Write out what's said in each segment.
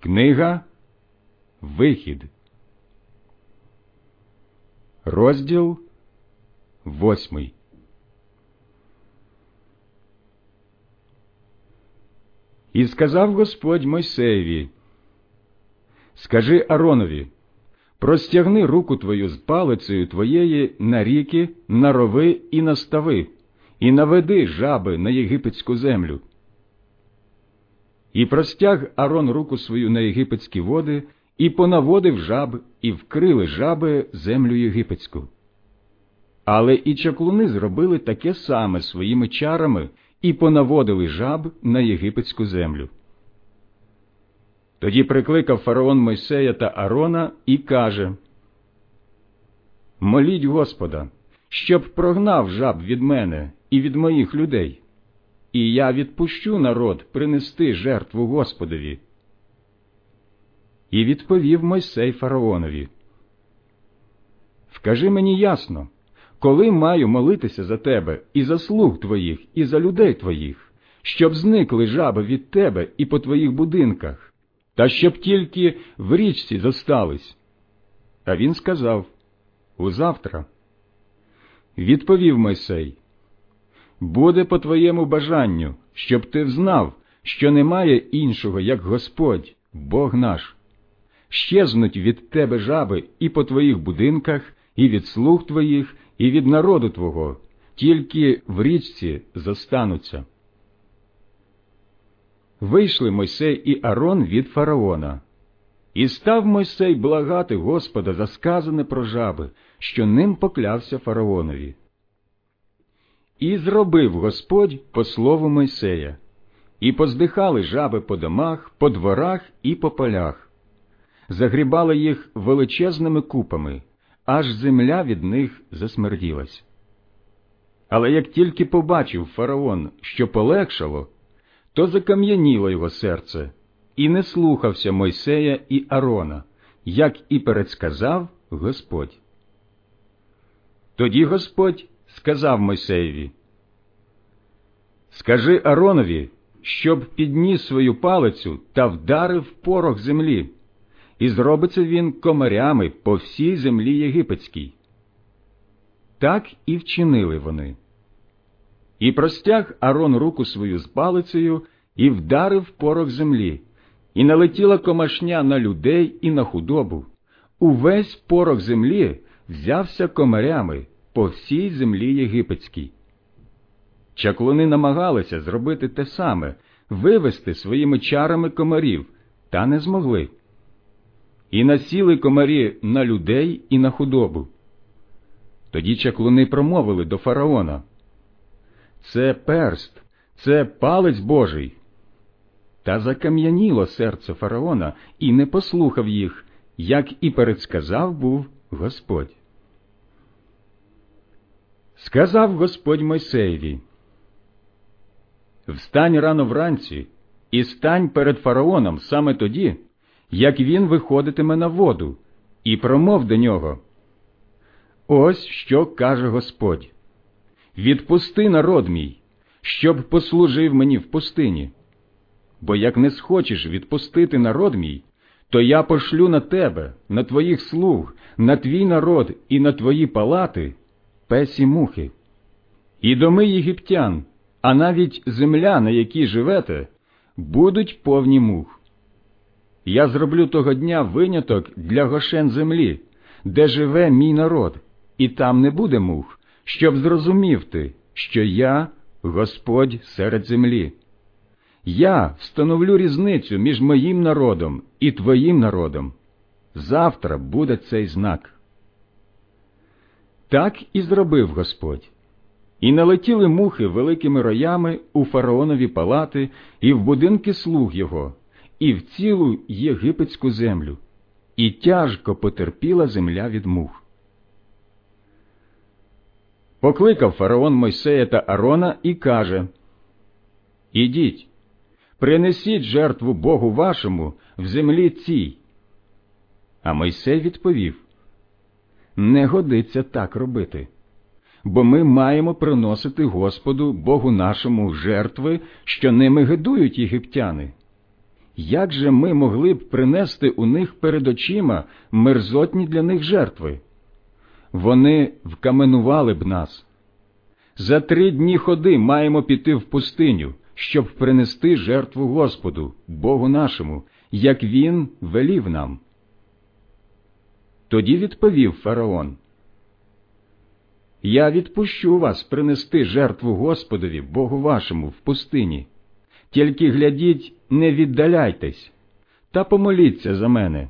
Книга Вихід, розділ восьмий. І сказав Господь Мойсеєві, Скажи Аронові, простягни руку твою з палицею твоєї на ріки, на рови і на стави, і наведи жаби на єгипетську землю. І простяг Арон руку свою на єгипетські води, і понаводив жаб, і вкрили жаби землю єгипетську. Але і чаклуни зробили таке саме своїми чарами і понаводили жаб на єгипетську землю. Тоді прикликав фараон Мойсея та Арона і каже Моліть Господа, щоб прогнав жаб від мене і від моїх людей, і я відпущу народ принести жертву Господові. І відповів Мойсей фараонові Вкажи мені ясно, коли маю молитися за тебе і за слуг твоїх, і за людей твоїх, щоб зникли жаби від тебе і по твоїх будинках, та щоб тільки в річці зостались. А він сказав Узавтра. Відповів Мойсей Буде по твоєму бажанню, щоб ти взнав, що немає іншого, як Господь, Бог наш. Щезнуть від тебе жаби і по твоїх будинках, і від слуг твоїх, і від народу твого, тільки в річці зостануться. Вийшли Мойсей і Арон від фараона. І став Мойсей благати Господа за сказане про жаби, що ним поклявся фараонові. І зробив Господь по слову Мойсея, і поздихали жаби по домах, по дворах і по полях, загрібали їх величезними купами, аж земля від них засмерділась. Але як тільки побачив фараон, що полегшало, то закам'яніло його серце, і не слухався Мойсея і Арона, як і передсказав Господь. Тоді Господь сказав Мойсеєві, Скажи Аронові, щоб підніс свою палицю та вдарив порох землі, і зробиться він комарями по всій землі єгипетській. Так і вчинили вони. І простяг Арон руку свою з палицею і вдарив порох землі, і налетіла комашня на людей і на худобу. Увесь порох землі взявся комарями по всій землі єгипетській. Чаклуни намагалися зробити те саме, вивести своїми чарами комарів, та не змогли. І насіли комарі на людей і на худобу. Тоді чаклуни промовили до фараона Це перст, це палець Божий. Та закам'яніло серце фараона і не послухав їх, як і передсказав був Господь. Сказав Господь Мойсеєві Встань рано вранці і стань перед фараоном саме тоді, як він виходитиме на воду, і промов до нього. Ось що каже Господь Відпусти народ мій, щоб послужив мені в пустині. Бо як не схочеш відпустити народ мій, то я пошлю на тебе, на твоїх слуг, на твій народ і на твої палати песі мухи. І доми єгиптян, а навіть земля, на якій живете, будуть повні мух. Я зроблю того дня виняток для гошен землі, де живе мій народ, і там не буде мух, щоб зрозумів ти, що я Господь серед землі. Я встановлю різницю між моїм народом і твоїм народом. Завтра буде цей знак. Так і зробив Господь. І налетіли мухи великими роями у фараонові палати і в будинки слуг його, і в цілу єгипетську землю, і тяжко потерпіла земля від мух. Покликав фараон Мойсея та Арона і каже Ідіть, принесіть жертву Богу вашому в землі цій. А Мойсей відповів Не годиться так робити, бо ми маємо приносити Господу Богу нашому жертви, що ними гидують єгиптяни. як же ми могли б принести у них перед очима мерзотні для них жертви? Вони вкаменували б нас. За три дні ходи маємо піти в пустиню, щоб принести жертву Господу, Богу нашому, як Він велів нам. Тоді відповів фараон. Я відпущу вас принести жертву Господові, Богу вашому, в пустині. Тільки глядіть, не віддаляйтесь, та помоліться за мене.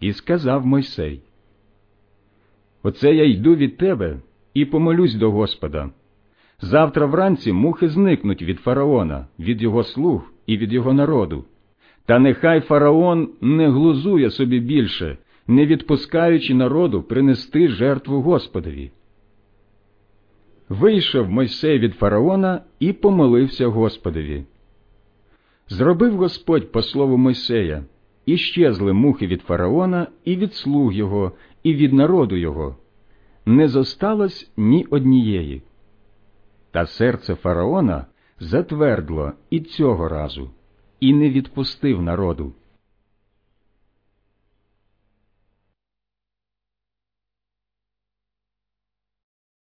І сказав Мойсей, Оце я йду від тебе і помолюсь до Господа. Завтра вранці мухи зникнуть від фараона, від його слуг і від його народу. Та нехай фараон не глузує собі більше, не відпускаючи народу принести жертву Господові. Вийшов Мойсей від фараона і помолився Господові. Зробив Господь по слову Мойсея, і щезли мухи від фараона, і від слуг його, і від народу його. Не зосталось ні однієї. Та серце фараона затвердло і цього разу, і не відпустив народу.